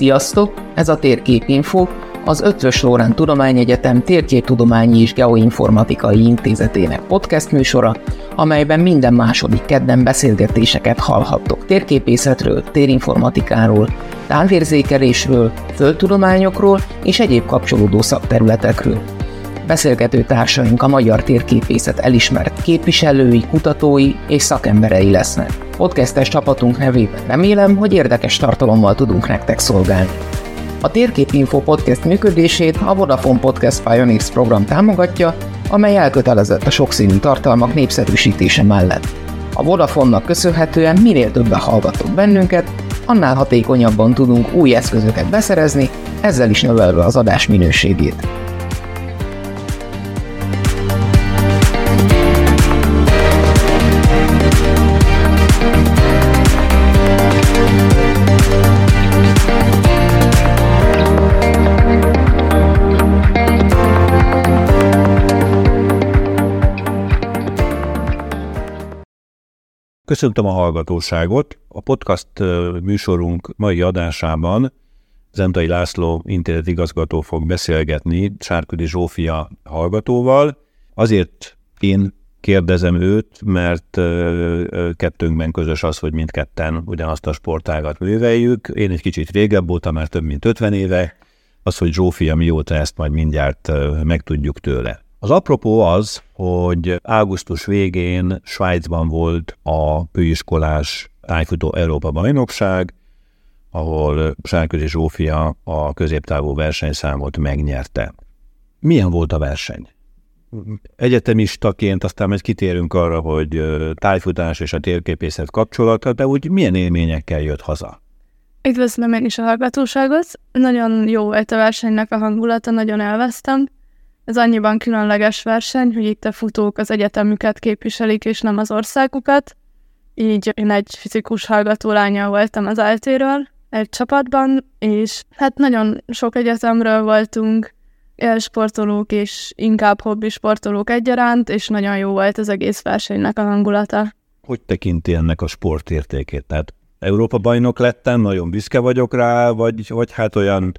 Sziasztok! Ez a Térképinfo, az Ötvös Lórán Tudományegyetem Térképtudományi és Geoinformatikai Intézetének podcast műsora, amelyben minden második kedden beszélgetéseket hallhattok térképészetről, térinformatikáról, távérzékelésről, földtudományokról és egyéb kapcsolódó szakterületekről. Beszélgető társaink a magyar térképészet elismert képviselői, kutatói és szakemberei lesznek. Podcastes csapatunk nevében remélem, hogy érdekes tartalommal tudunk nektek szolgálni. A Térképinfo podcast működését a Vodafone Podcast Pioneers program támogatja, amely elkötelezett a sokszínű tartalmak népszerűsítése mellett. A Vodafone-nak köszönhetően minél többen hallgatok bennünket, annál hatékonyabban tudunk új eszközöket beszerezni, ezzel is növelve az adás minőségét. Köszöntöm a hallgatóságot. A podcast műsorunk mai adásában Zentai László igazgató fog beszélgetni Sárködi Zsófia hallgatóval. Azért én kérdezem őt, mert kettőnkben közös az, hogy mindketten ugyanazt a sportágat műveljük. Én egy kicsit régebb óta, már több mint 50 éve. Az, hogy Zsófia mióta ezt majd mindjárt megtudjuk tőle. Az apropó az, hogy augusztus végén Svájcban volt a főiskolás tájfutó Európa bajnokság, ahol Sárközi Zsófia a középtávú versenyszámot megnyerte. Milyen volt a verseny? Egyetemistaként aztán majd kitérünk arra, hogy tájfutás és a térképészet kapcsolata, de úgy milyen élményekkel jött haza? Üdvözlöm én is a hallgatóságot. Nagyon jó volt a versenynek a hangulata, nagyon elvesztem. Ez annyiban különleges verseny, hogy itt a futók az egyetemüket képviselik, és nem az országukat. Így én egy fizikus hallgató lánya voltam az eltéről, egy csapatban, és hát nagyon sok egyetemről voltunk, élsportolók és inkább hobbi sportolók egyaránt, és nagyon jó volt az egész versenynek a hangulata. Hogy tekinti ennek a sportértékét? Tehát Európa bajnok lettem, nagyon büszke vagyok rá, vagy, vagy hát olyan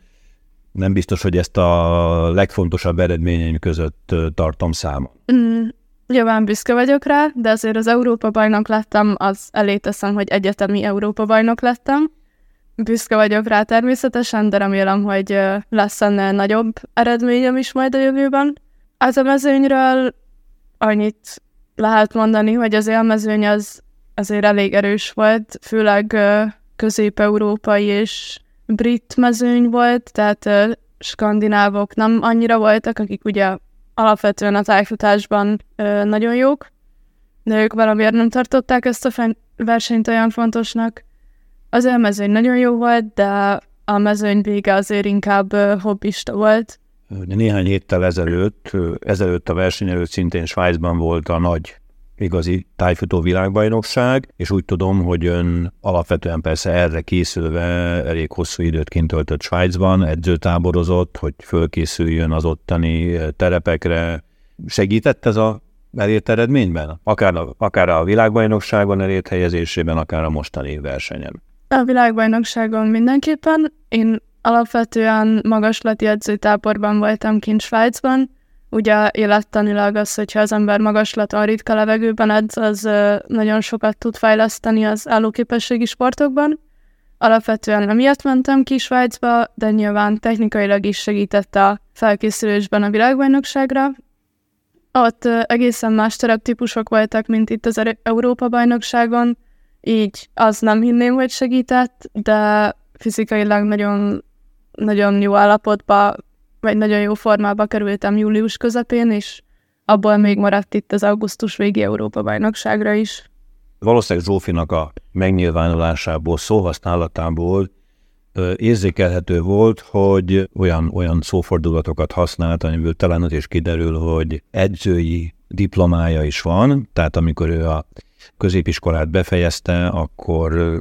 nem biztos, hogy ezt a legfontosabb eredményeim között tartom számon. Mm, nyilván büszke vagyok rá, de azért az Európa bajnok lettem, az elé teszem, hogy egyetemi Európa bajnok lettem. Büszke vagyok rá természetesen, de remélem, hogy lesz ennél nagyobb eredményem is majd a jövőben. Az a mezőnyről annyit lehet mondani, hogy az élmezőny az azért elég erős volt, főleg közép-európai és brit mezőny volt, tehát uh, skandinávok nem annyira voltak, akik ugye alapvetően a tájfutásban uh, nagyon jók, de ők valamiért nem tartották ezt a versenyt olyan fontosnak. Az mezőny nagyon jó volt, de a mezőny vége azért inkább uh, hobbista volt. Néhány héttel ezelőtt, ezelőtt a verseny előtt szintén Svájcban volt a nagy igazi tájfutó világbajnokság, és úgy tudom, hogy ön alapvetően persze erre készülve elég hosszú időt kint töltött Svájcban, edzőtáborozott, hogy fölkészüljön az ottani terepekre. Segített ez a elért eredményben? Akár a, akár a világbajnokságon elért helyezésében, akár a mostani versenyen? A világbajnokságon mindenképpen. Én alapvetően magaslati edzőtáborban voltam kint Svájcban, Ugye élettanilag az, hogyha az ember magaslaton ritka levegőben edz, az nagyon sokat tud fejleszteni az állóképességi sportokban. Alapvetően emiatt mentem ki Svájcba, de nyilván technikailag is segített a felkészülésben a világbajnokságra. Ott egészen más tereptípusok voltak, mint itt az Európa-bajnokságon, így az nem hinném, hogy segített, de fizikailag nagyon, nagyon jó állapotban vagy nagyon jó formába kerültem július közepén, és abból még maradt itt az augusztus végi Európa-bajnokságra is. Valószínűleg Zsófinak a megnyilvánulásából, szóhasználatából érzékelhető volt, hogy olyan, olyan szófordulatokat használt, amiből talán az is kiderül, hogy edzői diplomája is van, tehát amikor ő a középiskolát befejezte, akkor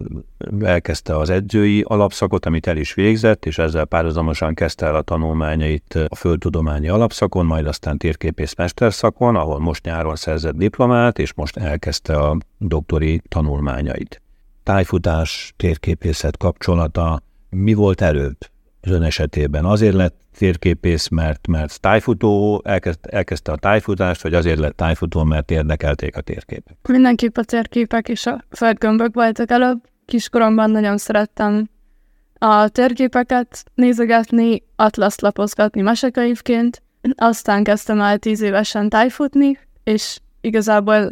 elkezdte az edzői alapszakot, amit el is végzett, és ezzel párhuzamosan kezdte el a tanulmányait a földtudományi alapszakon, majd aztán térképész mesterszakon, ahol most nyáron szerzett diplomát, és most elkezdte a doktori tanulmányait. Tájfutás, térképészet kapcsolata Mi volt előbb az ön esetében? Azért lett térképész, mert, mert tájfutó, elkezd, elkezdte a tájfutást, vagy azért lett tájfutó, mert érdekelték a térképek? Mindenképp a térképek és a földgömbök voltak előbb. Kiskoromban nagyon szerettem a térképeket nézegetni, atlaszt lapozgatni mesekönyvként, aztán kezdtem el tíz évesen tájfutni, és igazából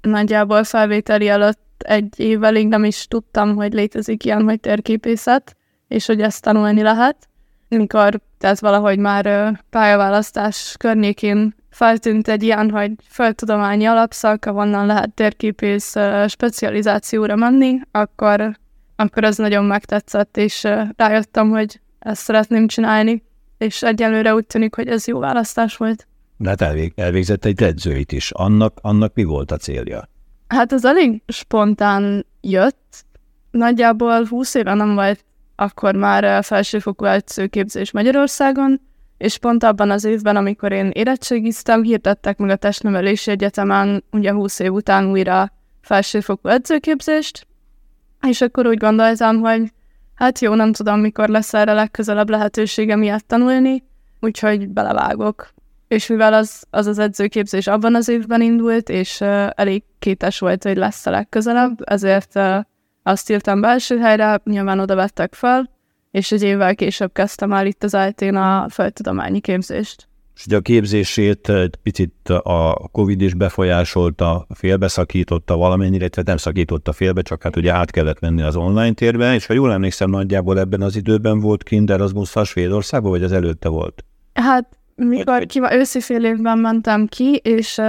nagyjából felvételi előtt egy évvel nem is tudtam, hogy létezik ilyen, hogy térképészet, és hogy ezt tanulni lehet. Mikor, tehát valahogy már pályaválasztás környékén feltűnt egy ilyen, hogy földtudományi alapszak, ahonnan lehet térképész specializációra menni, akkor, akkor ez nagyon megtetszett, és rájöttem, hogy ezt szeretném csinálni, és egyelőre úgy tűnik, hogy ez jó választás volt. De hát elvég, elvégzett egy edzőit is. Annak, annak mi volt a célja? Hát ez elég spontán jött. Nagyjából 20 éve nem volt akkor már felsőfokú edzőképzés Magyarországon, és pont abban az évben, amikor én érettségiztem, hirdettek meg a testnevelési egyetemen ugye 20 év után újra felsőfokú edzőképzést, és akkor úgy gondoltam, hogy hát jó, nem tudom, mikor lesz erre legközelebb lehetőségem ilyet tanulni, úgyhogy belevágok. És mivel az az, az edzőképzés abban az évben indult, és uh, elég kétes volt, hogy lesz a legközelebb, ezért uh, azt írtam belső helyre, nyilván oda vettek fel, és egy évvel később kezdtem el itt az IT-n a földtudományi képzést. És ugye a képzését egy picit a Covid is befolyásolta, félbeszakította valamennyire, illetve nem szakította félbe, csak hát ugye át kellett menni az online térbe, és ha jól emlékszem, nagyjából ebben az időben volt Kind erasmus Svédországban, vagy az előtte volt? Hát mikor ki, őszi fél évben mentem ki, és uh,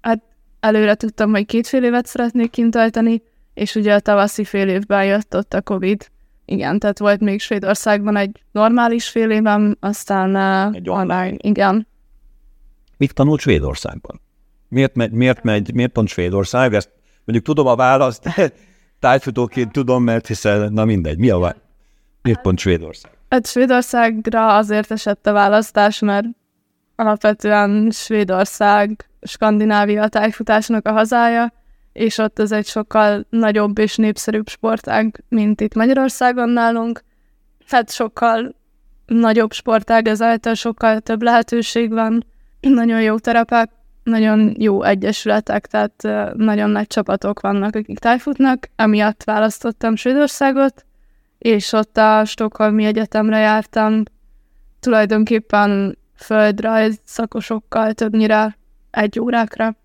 hát előre tudtam, hogy két fél évet szeretnék kint tölteni, és ugye a tavaszi fél évben jött ott a Covid. Igen, tehát volt még Svédországban egy normális fél évem, aztán egy online. Igen. Mit tanult Svédországban? Miért megy, miért megy, miért pont Svédország? Ezt mondjuk tudom a választ, tájfutóként tudom, mert hiszen, na mindegy, mi a válasz? Miért pont Svédország? Hát Svédországra azért esett a választás, mert alapvetően Svédország Skandinávia tájfutásnak a hazája, és ott ez egy sokkal nagyobb és népszerűbb sportág, mint itt Magyarországon nálunk. Hát sokkal nagyobb sportág, ezáltal sokkal több lehetőség van, nagyon jó terepek, nagyon jó egyesületek, tehát nagyon nagy csapatok vannak, akik tájfutnak, emiatt választottam Svédországot, és ott a Stockholmi Egyetemre jártam, tulajdonképpen földrajz szakosokkal többnyire egy órákra.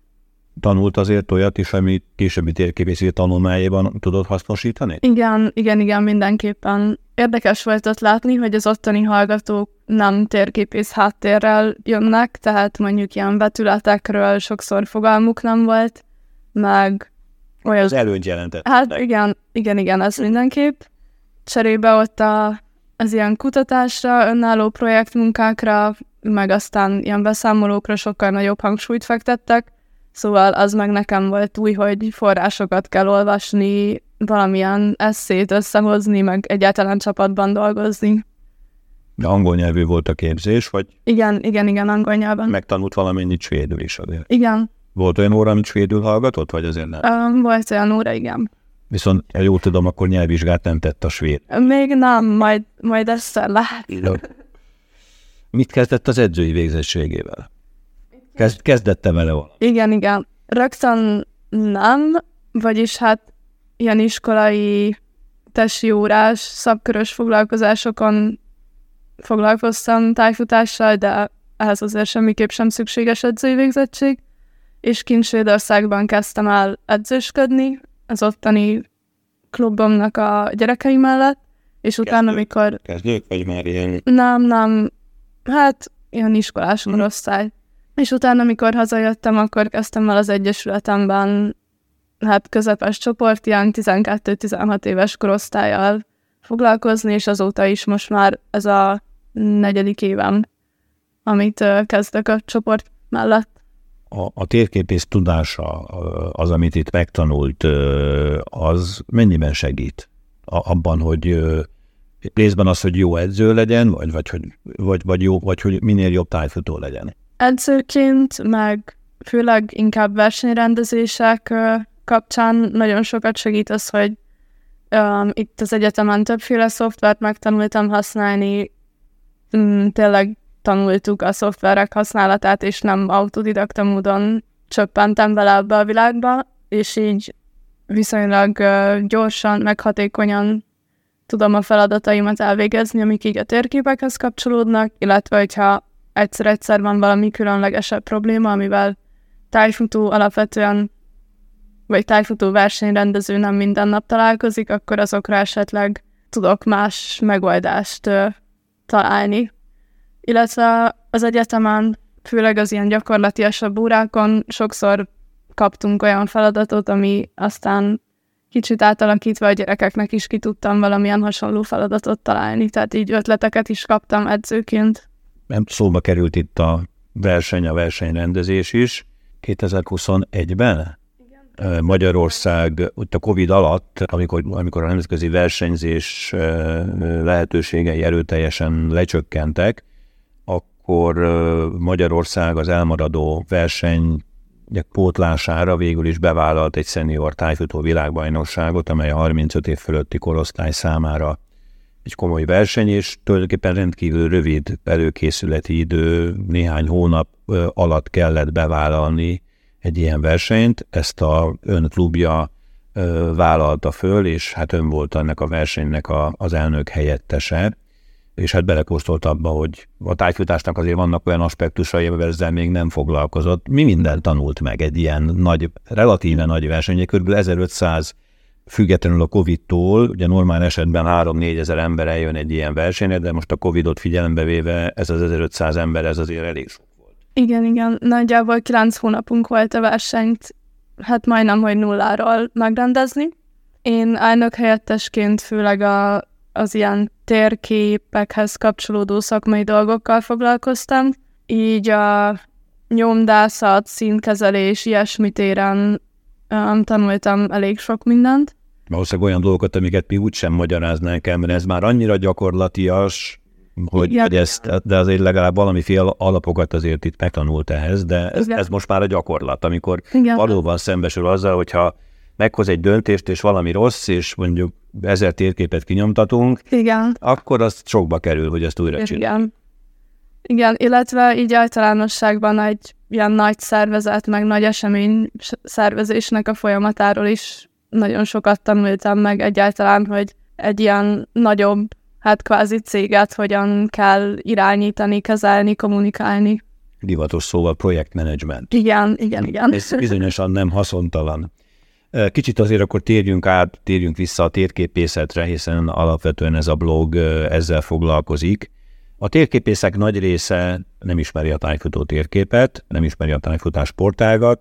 Tanult azért olyat is, amit későbbi térképészeti tanulmányában tudod hasznosítani? Igen, igen, igen, mindenképpen. Érdekes volt ott látni, hogy az ottani hallgatók nem térképész háttérrel jönnek, tehát mondjuk ilyen vetületekről sokszor fogalmuk nem volt, meg olyan... Az előnyt jelentett. Hát igen, igen, igen, ez mindenképp cserébe ott a, az ilyen kutatásra, önálló projektmunkákra, meg aztán ilyen beszámolókra sokkal nagyobb hangsúlyt fektettek, szóval az meg nekem volt új, hogy forrásokat kell olvasni, valamilyen eszét összehozni, meg egyáltalán csapatban dolgozni. De angol nyelvű volt a képzés, vagy? Igen, igen, igen, angol nyelven. Megtanult valamennyit svédül is azért. Igen. Volt olyan óra, amit svédül hallgatott, vagy azért nem? Um, volt olyan óra, igen. Viszont, ha jól tudom, akkor nyelvvizsgát nem tett a svéd. Még nem, majd, majd ezt lehet. Mit kezdett az edzői végzettségével? Kezd, kezdette vele valami? Igen, igen. Rögtön nem, vagyis hát ilyen iskolai tesi órás, szabkörös foglalkozásokon foglalkoztam tájfutással, de ehhez azért semmiképp sem szükséges edzői végzettség. És kint Svédországban kezdtem el edzősködni, az ottani klubomnak a gyerekei mellett, és Kezdők? utána, amikor... Kezdők, vagy már ilyen... Nem, nem, hát ilyen iskolás hmm. korosztály. És utána, amikor hazajöttem, akkor kezdtem el az Egyesületemben hát közepes csoport, ilyen 12-16 éves korosztályjal foglalkozni, és azóta is most már ez a negyedik évem, amit kezdek a csoport mellett a, a térképész tudása, az, amit itt megtanult, az mennyiben segít abban, hogy részben az, hogy jó edző legyen, vagy, vagy, vagy, vagy, jó, vagy hogy minél jobb tájfutó legyen? Edzőként, meg főleg inkább versenyrendezések kapcsán nagyon sokat segít az, hogy Um, itt az egyetemen többféle szoftvert megtanultam használni, mm, tényleg tanultuk a szoftverek használatát, és nem autodidakta módon csöppentem bele ebbe a világba, és így viszonylag uh, gyorsan, meg hatékonyan tudom a feladataimat elvégezni, amik így a térképekhez kapcsolódnak, illetve hogyha egyszer-egyszer van valami különlegesebb probléma, amivel tájfutó alapvetően, vagy tájfutó versenyrendező nem minden nap találkozik, akkor azokra esetleg tudok más megoldást találni. Illetve az egyetemen, főleg az ilyen gyakorlatiasabb órákon sokszor kaptunk olyan feladatot, ami aztán kicsit átalakítva a gyerekeknek is ki tudtam valamilyen hasonló feladatot találni, tehát így ötleteket is kaptam edzőként. Nem szóba került itt a verseny, a versenyrendezés is. 2021-ben Magyarország ott a Covid alatt, amikor, amikor a nemzetközi versenyzés lehetőségei erőteljesen lecsökkentek, akkor Magyarország az elmaradó verseny pótlására végül is bevállalt egy szenior tájfutó világbajnokságot, amely a 35 év fölötti korosztály számára egy komoly verseny, és tulajdonképpen rendkívül rövid előkészületi idő, néhány hónap alatt kellett bevállalni egy ilyen versenyt. Ezt a ön klubja vállalta föl, és hát ön volt ennek a versenynek a, az elnök helyettese és hát belekóstolt abba, hogy a tájfutásnak azért vannak olyan aspektusai, amivel ezzel még nem foglalkozott. Mi minden tanult meg egy ilyen nagy, relatíve nagy verseny, kb. 1500 függetlenül a Covid-tól, ugye normál esetben 3-4 ezer ember eljön egy ilyen versenyre, de most a Covid-ot figyelembe véve ez az 1500 ember, ez azért elég sok volt. Igen, igen, nagyjából 9 hónapunk volt a versenyt, hát majdnem, hogy nulláról megrendezni. Én elnök helyettesként főleg a az ilyen térképekhez kapcsolódó szakmai dolgokkal foglalkoztam, így a nyomdászat, színkezelés, ilyesmi téren um, tanultam elég sok mindent. Valószínűleg olyan dolgokat, amiket mi úgysem magyaráznánk el, mert ez már annyira gyakorlatias, hogy, hogy ezt, de azért legalább valamiféle alapokat azért itt megtanult ehhez, de ez, ez most már a gyakorlat, amikor Igen. valóban szembesül azzal, hogyha meghoz egy döntést, és valami rossz, és mondjuk ezer térképet kinyomtatunk, Igen. akkor az sokba kerül, hogy ezt újra csináljuk. Igen. Illetve így általánosságban egy ilyen nagy szervezet, meg nagy esemény szervezésnek a folyamatáról is nagyon sokat tanultam meg egyáltalán, hogy egy ilyen nagyobb, hát kvázi céget hogyan kell irányítani, kezelni, kommunikálni. Divatos szóval projektmenedzsment. Igen, igen, igen. Ez bizonyosan nem haszontalan. Kicsit azért akkor térjünk át, térjünk vissza a térképészetre, hiszen alapvetően ez a blog ezzel foglalkozik. A térképészek nagy része nem ismeri a tájfutó térképet, nem ismeri a tájfutás sportágat,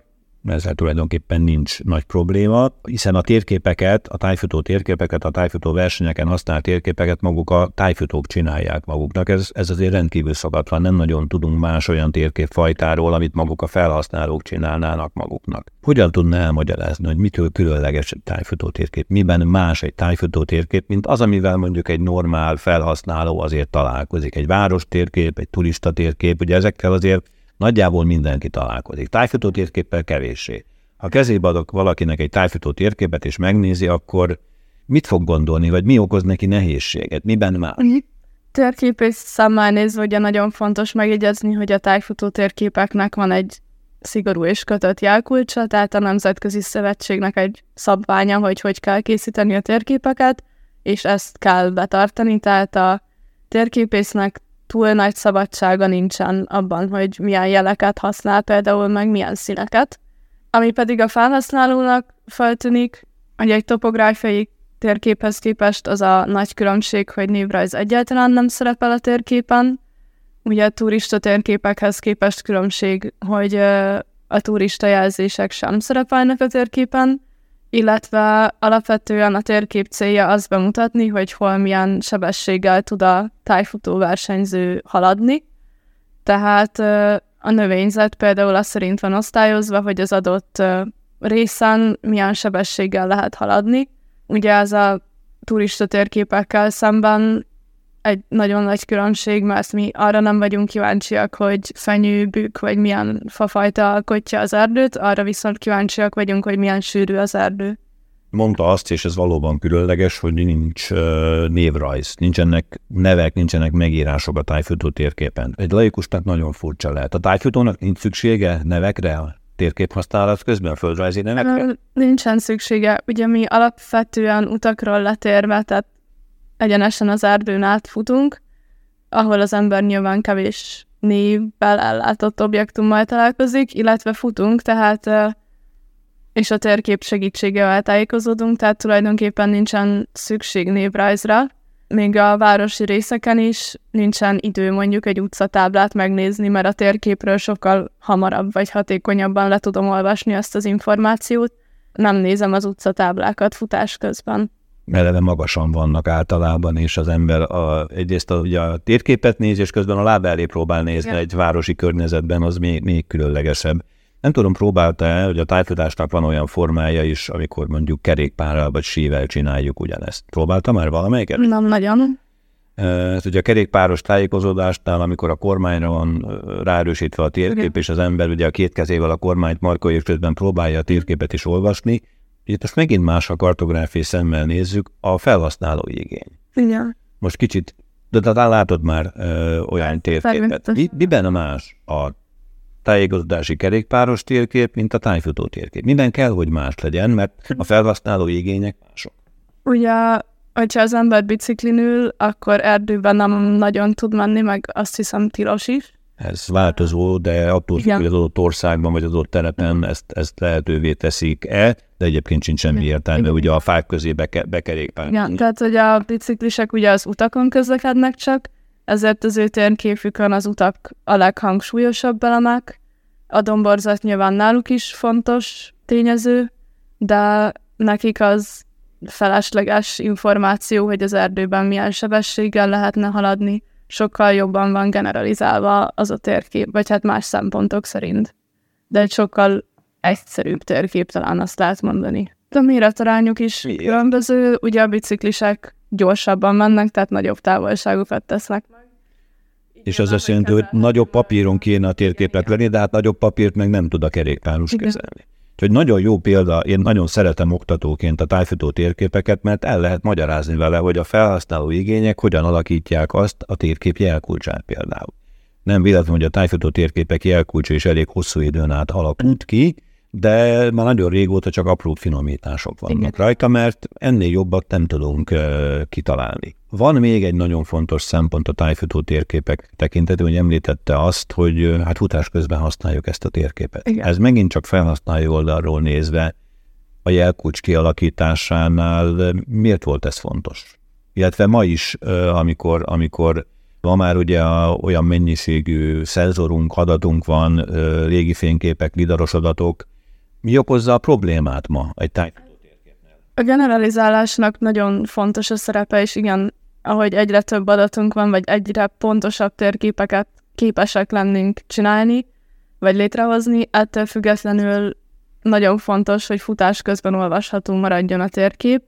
ezzel tulajdonképpen nincs nagy probléma, hiszen a térképeket, a tájfutó térképeket, a tájfutó versenyeken használt térképeket maguk a tájfutók csinálják maguknak. Ez, ez azért rendkívül szokatlan, nem nagyon tudunk más olyan térképfajtáról, amit maguk a felhasználók csinálnának maguknak. Hogyan tudná elmagyarázni, hogy mitől különleges egy tájfutó térkép, miben más egy tájfutó térkép, mint az, amivel mondjuk egy normál felhasználó azért találkozik. Egy város térkép, egy turista térkép, ugye ezekkel azért Nagyjából mindenki találkozik. Tájfutó térképpel kevéssé. Ha kezébe adok valakinek egy tájfutó térképet és megnézi, akkor mit fog gondolni, vagy mi okoz neki nehézséget, miben már? Térképész számmal nézve ugye nagyon fontos megjegyezni, hogy a tájfutó térképeknek van egy szigorú és kötött jelkulcsa, tehát a Nemzetközi Szövetségnek egy szabványa, hogy hogy kell készíteni a térképeket, és ezt kell betartani, tehát a térképésznek túl nagy szabadsága nincsen abban, hogy milyen jeleket használ például, meg milyen színeket. Ami pedig a felhasználónak feltűnik, hogy egy topográfiai térképhez képest az a nagy különbség, hogy névrajz egyáltalán nem szerepel a térképen. Ugye a turista térképekhez képest különbség, hogy a turista jelzések sem szerepelnek a térképen, illetve alapvetően a térkép célja az bemutatni, hogy hol milyen sebességgel tud a tájfutó versenyző haladni. Tehát a növényzet például az szerint van osztályozva, hogy az adott részen milyen sebességgel lehet haladni. Ugye ez a turista térképekkel szemben egy nagyon nagy különbség, mert mi arra nem vagyunk kíváncsiak, hogy fenyőbük, vagy milyen fafajta alkotja az erdőt, arra viszont kíváncsiak vagyunk, hogy milyen sűrű az erdő. mondta azt, és ez valóban különleges, hogy nincs névrajz, nincsenek nevek, nincsenek megírások a tájfutó térképen. Egy laikusnak nagyon furcsa lehet. A tájfutónak nincs szüksége nevekre, a térkép használat közben, a földrajzi nevekre? Nincsen szüksége. Ugye mi alapvetően utakról letérve, tehát egyenesen az erdőn átfutunk, ahol az ember nyilván kevés névvel ellátott objektummal találkozik, illetve futunk, tehát és a térkép segítségével tájékozódunk, tehát tulajdonképpen nincsen szükség névrajzra. Még a városi részeken is nincsen idő mondjuk egy utcatáblát megnézni, mert a térképről sokkal hamarabb vagy hatékonyabban le tudom olvasni azt az információt. Nem nézem az utcatáblákat futás közben eleve magasan vannak általában, és az ember a, egyrészt a, ugye a térképet néz, és közben a láb elé próbál nézni ja. egy városi környezetben, az még, még különlegesebb. Nem tudom, próbálta-e, hogy a tájfutásnak van olyan formája is, amikor mondjuk kerékpárral vagy sível csináljuk ugyanezt. Próbálta már valamelyiket? Nem nagyon. Ez ugye a kerékpáros tájékozódásnál, amikor a kormányra van ráerősítve a térkép, okay. és az ember ugye a két kezével a kormányt markolja, és közben próbálja a térképet is olvasni, itt most megint más a kartográfiai szemmel nézzük, a felhasználói igény. Igen. Most kicsit, de talán látod már ö, olyan térképet. Mi, miben a más a tájékozódási kerékpáros térkép, mint a tájfutó térkép? Minden kell, hogy más legyen, mert a felhasználói igények mások. Ugye, hogyha az ember biciklin ül, akkor erdőben nem nagyon tud menni, meg azt hiszem tilos is. Ez változó, de attól függ, hogy az adott országban vagy az adott telepen ezt, ezt lehetővé teszik-e, de egyébként sincs semmi értelme, ugye a fák közé beke, bekerékpár. Igen, tehát hogy a biciklisek ugye az utakon közlekednek csak, ezért az ő térképükön az utak a leghangsúlyosabb elemek. A domborzat nyilván náluk is fontos tényező, de nekik az felesleges információ, hogy az erdőben milyen sebességgel lehetne haladni, sokkal jobban van generalizálva az a térkép, vagy hát más szempontok szerint. De egy sokkal egyszerűbb térkép talán azt lehet mondani. A méretarányuk is Miért? különböző, ugye a biciklisek gyorsabban mennek, tehát nagyobb távolságokat tesznek meg. És az azt jelenti, hogy nagyobb papíron kéne a térképet venni, de hát nagyobb papírt meg nem tud a kerékpárus kezelni. Úgyhogy nagyon jó példa, én nagyon szeretem oktatóként a tájfutó térképeket, mert el lehet magyarázni vele, hogy a felhasználó igények hogyan alakítják azt a térkép jelkulcsát például. Nem véletlen, hogy a tájfutó térképek jelkulcsa is elég hosszú időn át alakult ki, de már nagyon régóta csak apró finomítások vannak Igen. rajta, mert ennél jobbat nem tudunk uh, kitalálni. Van még egy nagyon fontos szempont a tájfutó térképek tekintetében, hogy említette azt, hogy uh, hát futás közben használjuk ezt a térképet. Igen. Ez megint csak felhasználó oldalról nézve a jelkulcs kialakításánál miért volt ez fontos? Illetve ma is, uh, amikor, amikor Ma már ugye a, olyan mennyiségű szenzorunk, adatunk van, régi fényképek, lidaros adatok, mi okozza a problémát ma egy tájfutó? A generalizálásnak nagyon fontos a szerepe, és igen, ahogy egyre több adatunk van, vagy egyre pontosabb térképeket képesek lennénk csinálni, vagy létrehozni, ettől függetlenül nagyon fontos, hogy futás közben olvasható maradjon a térkép.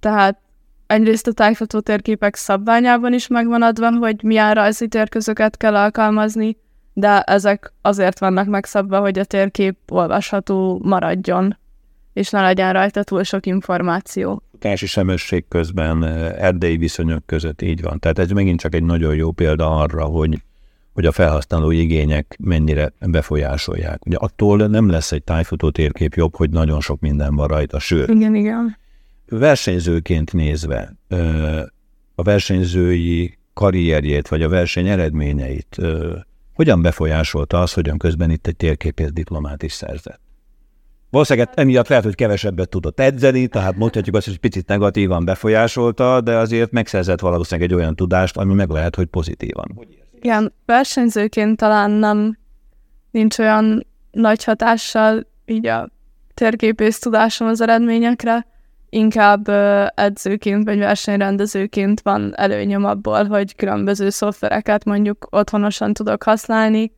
Tehát egyrészt a tájfutó térképek szabványában is megvan adva, hogy milyen rajzi térközöket kell alkalmazni, de ezek azért vannak megszabva, hogy a térkép olvasható maradjon, és ne legyen rajta túl sok információ. Társi semesség közben, eh, erdei viszonyok között így van. Tehát ez megint csak egy nagyon jó példa arra, hogy hogy a felhasználó igények mennyire befolyásolják. Ugye attól nem lesz egy tájfutó térkép jobb, hogy nagyon sok minden van rajta, sőt. Igen, igen. Versenyzőként nézve eh, a versenyzői karrierjét, vagy a verseny eredményeit eh, hogyan befolyásolta az, hogyan közben itt egy térképész diplomát is szerzett? Valószínűleg emiatt lehet, hogy kevesebbet tudott edzeni, tehát mondhatjuk azt, hogy picit negatívan befolyásolta, de azért megszerzett valószínűleg egy olyan tudást, ami meg lehet, hogy pozitívan. Igen, versenyzőként talán nem nincs olyan nagy hatással így a térképész tudásom az eredményekre, inkább edzőként vagy versenyrendezőként van előnyöm abból, hogy különböző szoftvereket mondjuk otthonosan tudok használni,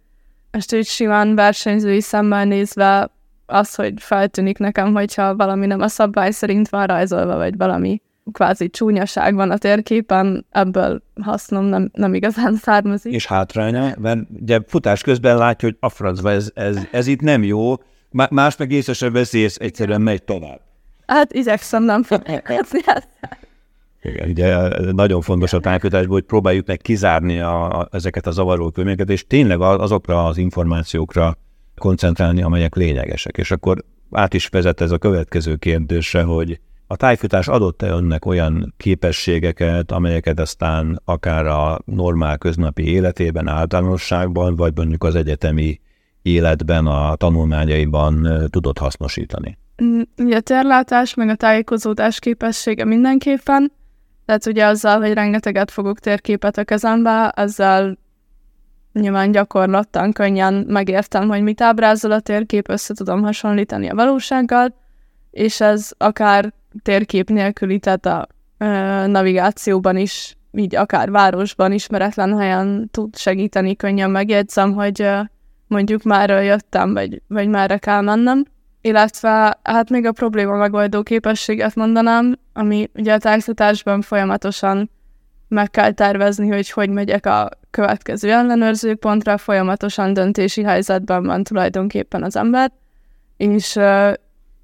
és így simán versenyzői szemmel nézve az, hogy feltűnik nekem, hogyha valami nem a szabály szerint van rajzolva, vagy valami kvázi csúnyaság van a térképen, ebből hasznom nem, nem igazán származik. És hátránya, mert ugye futás közben látja, hogy a francba ez, ez, ez itt nem jó, más meg észre sem veszi, és egyszerűen megy tovább. Hát igyekszem nem foglalkozni Igen, ugye nagyon fontos a tájfutásból, hogy próbáljuk meg kizárni a, a, ezeket a zavaró körülményeket, és tényleg azokra az információkra koncentrálni, amelyek lényegesek. És akkor át is vezet ez a következő kérdésre, hogy a tájfutás adott-e önnek olyan képességeket, amelyeket aztán akár a normál köznapi életében, általánosságban, vagy mondjuk az egyetemi életben, a tanulmányaiban tudott hasznosítani? Ugye a térlátás, meg a tájékozódás képessége mindenképpen, tehát ugye azzal, hogy rengeteget fogok térképet a kezembe, ezzel nyilván gyakorlattan könnyen megértem, hogy mit ábrázol a térkép, össze tudom hasonlítani a valósággal, és ez akár térkép nélküli, tehát a ö, navigációban is, így akár városban, ismeretlen helyen tud segíteni, könnyen megjegyzem, hogy ö, mondjuk már jöttem, vagy, vagy merre kell mennem. Illetve hát még a probléma megoldó képességet mondanám, ami ugye a tájtatásban folyamatosan meg kell tervezni, hogy hogy megyek a következő ellenőrzőpontra, folyamatosan döntési helyzetben van tulajdonképpen az ember, és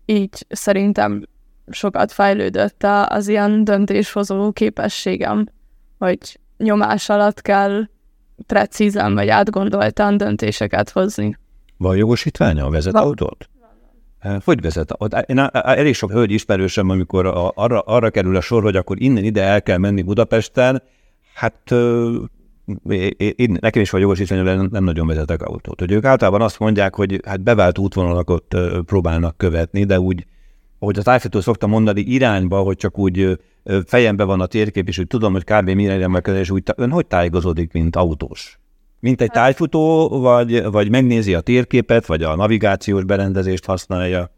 így szerintem sokat fejlődött az ilyen döntéshozó képességem, hogy nyomás alatt kell precízen vagy átgondoltan döntéseket hozni. Van jogosítványa a vezetőautót? Hogy vezet? Én elég sok hölgy ismerősem, amikor arra, arra kerül a sor, hogy akkor innen ide el kell menni Budapesten, hát én, nekem is van jogosítvány, de nem, nem nagyon vezetek autót. Hogy ők általában azt mondják, hogy hát bevált útvonalakat próbálnak követni, de úgy, ahogy a tájfutó szokta mondani, irányba, hogy csak úgy fejembe van a térkép, és úgy tudom, hogy kb. mire irányba kell, és úgy, ön hogy tájékozódik, mint autós? Mint egy tájfutó, vagy, vagy megnézi a térképet, vagy a navigációs berendezést használja,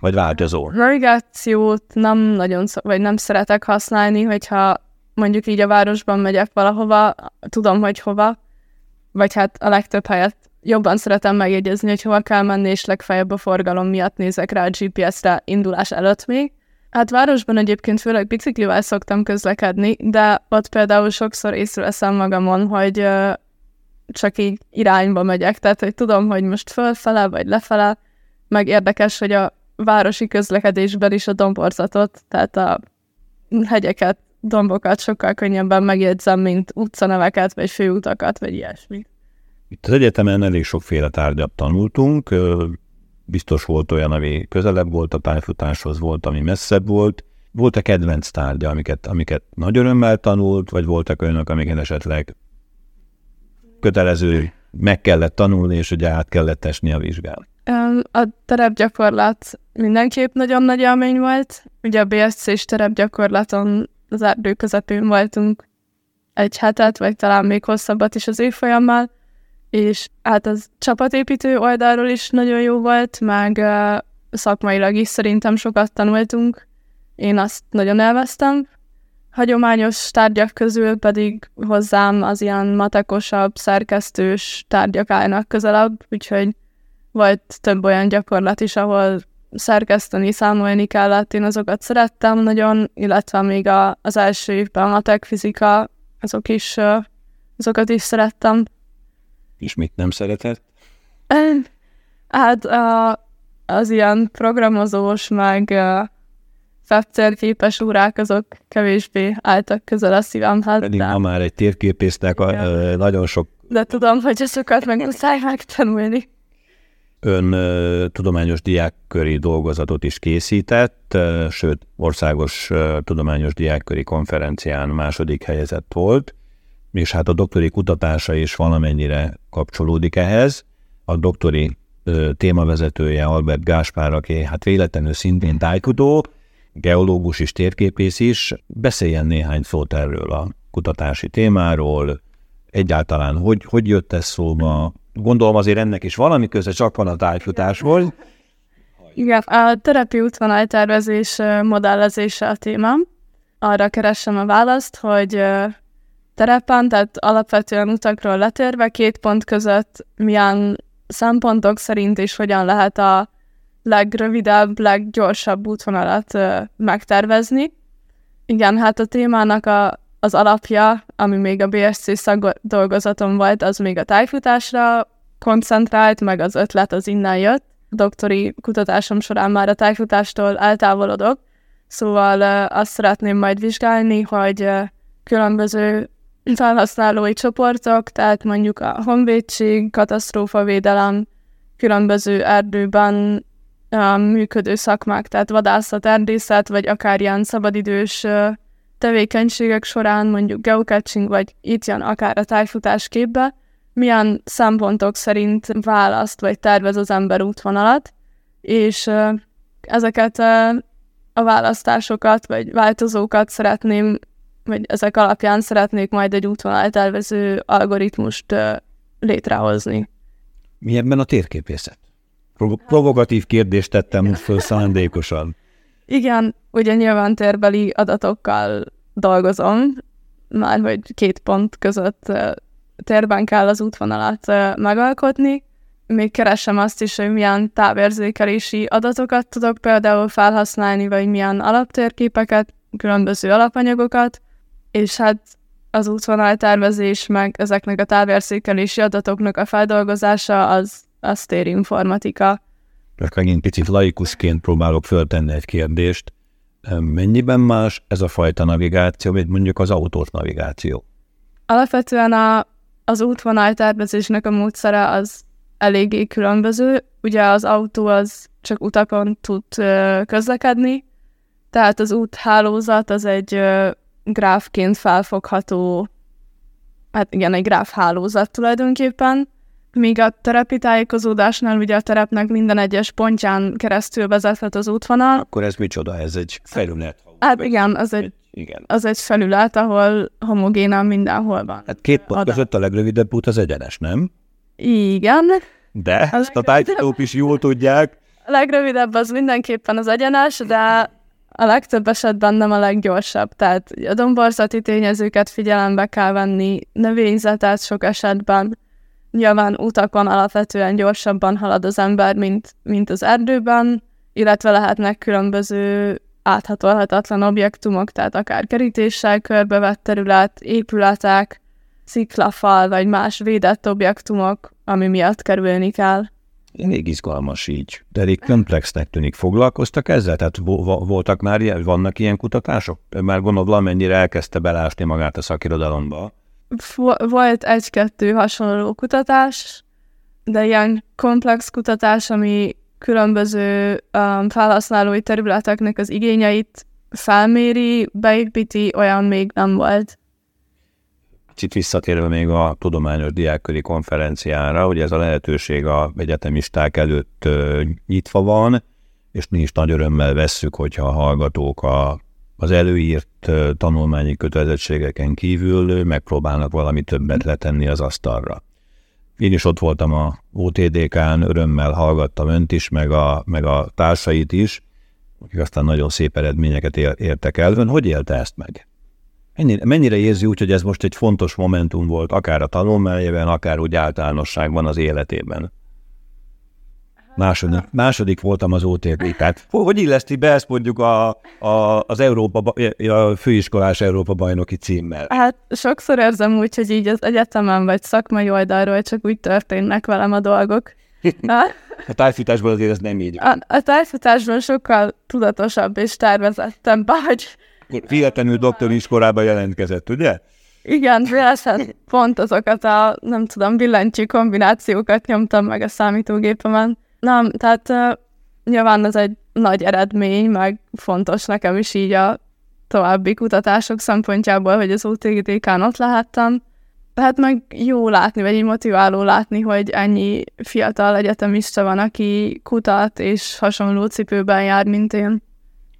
vagy változó? Navigációt nem nagyon, vagy nem szeretek használni, hogyha mondjuk így a városban megyek valahova, tudom, hogy hova, vagy hát a legtöbb helyet jobban szeretem megjegyezni, hogy hova kell menni, és legfeljebb a forgalom miatt nézek rá a GPS-re indulás előtt még. Hát városban egyébként főleg biciklivel szoktam közlekedni, de ott például sokszor észreveszem magamon, hogy csak így irányba megyek, tehát hogy tudom, hogy most fölfele vagy lefele, meg érdekes, hogy a városi közlekedésben is a domborzatot, tehát a hegyeket, dombokat sokkal könnyebben megjegyzem, mint utcaneveket, vagy főutakat, vagy ilyesmi. Itt az egyetemen elég sokféle tárgyat tanultunk, biztos volt olyan, ami közelebb volt a pályafutáshoz, volt, ami messzebb volt. Volt-e kedvenc tárgya, amiket, amiket nagy örömmel tanult, vagy voltak olyanok, amiket esetleg kötelező, meg kellett tanulni, és ugye át kellett esni a vizsgán. A terepgyakorlat mindenképp nagyon nagy élmény volt. Ugye a BSC-s terepgyakorlaton az erdő közepén voltunk egy hetet, vagy talán még hosszabbat is az évfolyammal, és hát az csapatépítő oldalról is nagyon jó volt, meg uh, szakmailag is szerintem sokat tanultunk. Én azt nagyon elvesztem, hagyományos tárgyak közül pedig hozzám az ilyen matekosabb, szerkesztős tárgyak állnak közelebb, úgyhogy volt több olyan gyakorlat is, ahol szerkeszteni, számolni kellett, én azokat szerettem nagyon, illetve még a, az első évben a matek, fizika, azok is, azokat is szerettem. És mit nem szeretett? Hát a, az ilyen programozós, meg webtérképes órák azok kevésbé álltak közel a szívemhez. Pedig de... ma már egy térképésznek a, ö, nagyon sok... De tudom, hogy azokat meg muszáj megtanulni. Ön ö, tudományos diákköri dolgozatot is készített, ö, sőt, országos ö, tudományos diákköri konferencián második helyezett volt, és hát a doktori kutatása is valamennyire kapcsolódik ehhez. A doktori témavezetője Albert Gáspár, aki hát véletlenül szintén tájkutó, geológus és térképész is, beszéljen néhány szót erről a kutatási témáról, egyáltalán hogy, hogy jött ez szóba. Gondolom azért ennek is valami köze csak van a tájfutásból. Igen, a terepi útvonaltervezés modellezése a témám. Arra keresem a választ, hogy terepen, tehát alapvetően utakról letérve két pont között milyen szempontok szerint és hogyan lehet a legrövidebb, leggyorsabb útvonalat ö, megtervezni. Igen, hát a témának a, az alapja, ami még a BSC szakdolgozatom volt, az még a tájfutásra koncentrált, meg az ötlet az innen jött. doktori kutatásom során már a tájfutástól eltávolodok, szóval azt szeretném majd vizsgálni, hogy különböző felhasználói csoportok, tehát mondjuk a honvédség, katasztrófavédelem, különböző erdőben működő szakmák, tehát vadászat, erdészet, vagy akár ilyen szabadidős tevékenységek során, mondjuk geocaching, vagy itt jön akár a tájfutás képbe, milyen szempontok szerint választ vagy tervez az ember útvonalat, és ezeket a választásokat vagy változókat szeretném, vagy ezek alapján szeretnék majd egy útvonaltervező algoritmust létrehozni. Mi ebben a térképészet? Provokatív kérdést tettem most föl szándékosan. Igen, ugye nyilván térbeli adatokkal dolgozom, már hogy két pont között térben kell az útvonalat megalkotni. Még keresem azt is, hogy milyen távérzékelési adatokat tudok például felhasználni, vagy milyen alaptérképeket, különböző alapanyagokat, és hát az útvonaltervezés, meg ezeknek a távérzékelési adatoknak a feldolgozása az, az térinformatika. Csak megint picit laikusként próbálok föltenni egy kérdést. Mennyiben más ez a fajta navigáció, mint mondjuk az autós navigáció? Alapvetően a, az útvonal tervezésnek a módszere az eléggé különböző. Ugye az autó az csak utakon tud közlekedni, tehát az úthálózat az egy gráfként felfogható, hát igen, egy gráfhálózat tulajdonképpen, míg a terepi tájékozódásnál ugye a terepnek minden egyes pontján keresztül vezethet az útvonal. Akkor ez micsoda? Ez egy felület? Hát igen, az egy, igen. az egy felület, ahol homogénan mindenhol van. Hát két pont között a legrövidebb út az egyenes, nem? Igen. De, a ezt a tájfutók is jól tudják. A legrövidebb az mindenképpen az egyenes, de a legtöbb esetben nem a leggyorsabb. Tehát a domborzati tényezőket figyelembe kell venni, növényzetet sok esetben, nyilván utakon alapvetően gyorsabban halad az ember, mint, mint az erdőben, illetve lehetnek különböző áthatolhatatlan objektumok, tehát akár kerítéssel körbevett terület, épületek, sziklafal vagy más védett objektumok, ami miatt kerülni kell. Még izgalmas így, de elég komplexnek tűnik. Foglalkoztak ezzel? Tehát voltak már vannak ilyen kutatások? Már gondolom valamennyire elkezdte belásni magát a szakirodalomba volt egy-kettő hasonló kutatás, de ilyen komplex kutatás, ami különböző um, felhasználói területeknek az igényeit felméri, beépíti, olyan még nem volt. Kicsit visszatérve még a tudományos diákköri konferenciára, hogy ez a lehetőség a egyetemisták előtt nyitva van, és mi is nagy örömmel vesszük, hogyha a hallgatók a az előírt tanulmányi kötelezettségeken kívül megpróbálnak valami többet letenni az asztalra. Én is ott voltam a OTDK-n, örömmel hallgattam önt is, meg a, meg a társait is, akik aztán nagyon szép eredményeket értek el. Ön hogy élte ezt meg? Mennyire, mennyire érzi úgy, hogy ez most egy fontos momentum volt, akár a tanulmányében, akár úgy általánosságban az életében? Második, második voltam az OTP. Tehát hogy illeszti be ezt mondjuk a, a, az Európa, a főiskolás Európa bajnoki címmel? Hát sokszor érzem úgy, hogy így az egyetemen vagy szakmai oldalról csak úgy történnek velem a dolgok. a tájfutásból azért ez nem így. A, a tájfutásban sokkal tudatosabb és tervezettebb, hogy... Véletlenül doktori iskolában jelentkezett, ugye? Igen, véletlenül pont azokat a, nem tudom, billentyű kombinációkat nyomtam meg a számítógépemen. Nem, tehát nyilván ez egy nagy eredmény, meg fontos nekem is így a további kutatások szempontjából, hogy az OTGTK-n ott lehettem. Tehát meg jó látni, vagy így motiváló látni, hogy ennyi fiatal egyetemista van, aki kutat és hasonló cipőben jár, mint én.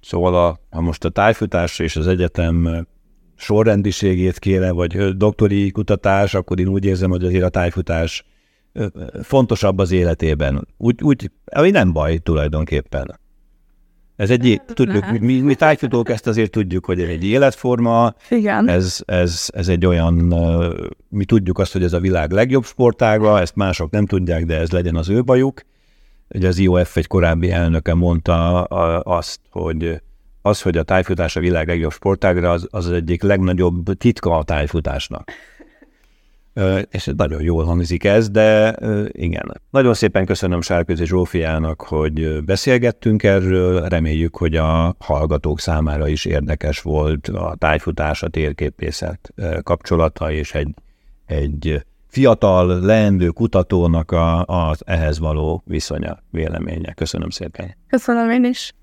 Szóval a, ha most a tájfutás és az egyetem sorrendiségét kéne, vagy doktori kutatás, akkor én úgy érzem, hogy azért a tájfutás fontosabb az életében. Úgy, úgy, ami nem baj tulajdonképpen. Ez egy, tudjuk, mi, mi tájfutók ezt azért tudjuk, hogy egy életforma, Igen. Ez, ez, ez egy olyan, mi tudjuk azt, hogy ez a világ legjobb sportága, ezt mások nem tudják, de ez legyen az ő bajuk. Ugye az IOF egy korábbi elnöke mondta azt, hogy az, hogy a tájfutás a világ legjobb sportágra, az az egyik legnagyobb titka a tájfutásnak és nagyon jól hangzik ez, de igen. Nagyon szépen köszönöm Sárközi Zsófiának, hogy beszélgettünk erről, reméljük, hogy a hallgatók számára is érdekes volt a tájfutás, a térképészet kapcsolata, és egy, egy fiatal, leendő kutatónak a, az ehhez való viszonya, véleménye. Köszönöm szépen. Köszönöm én is.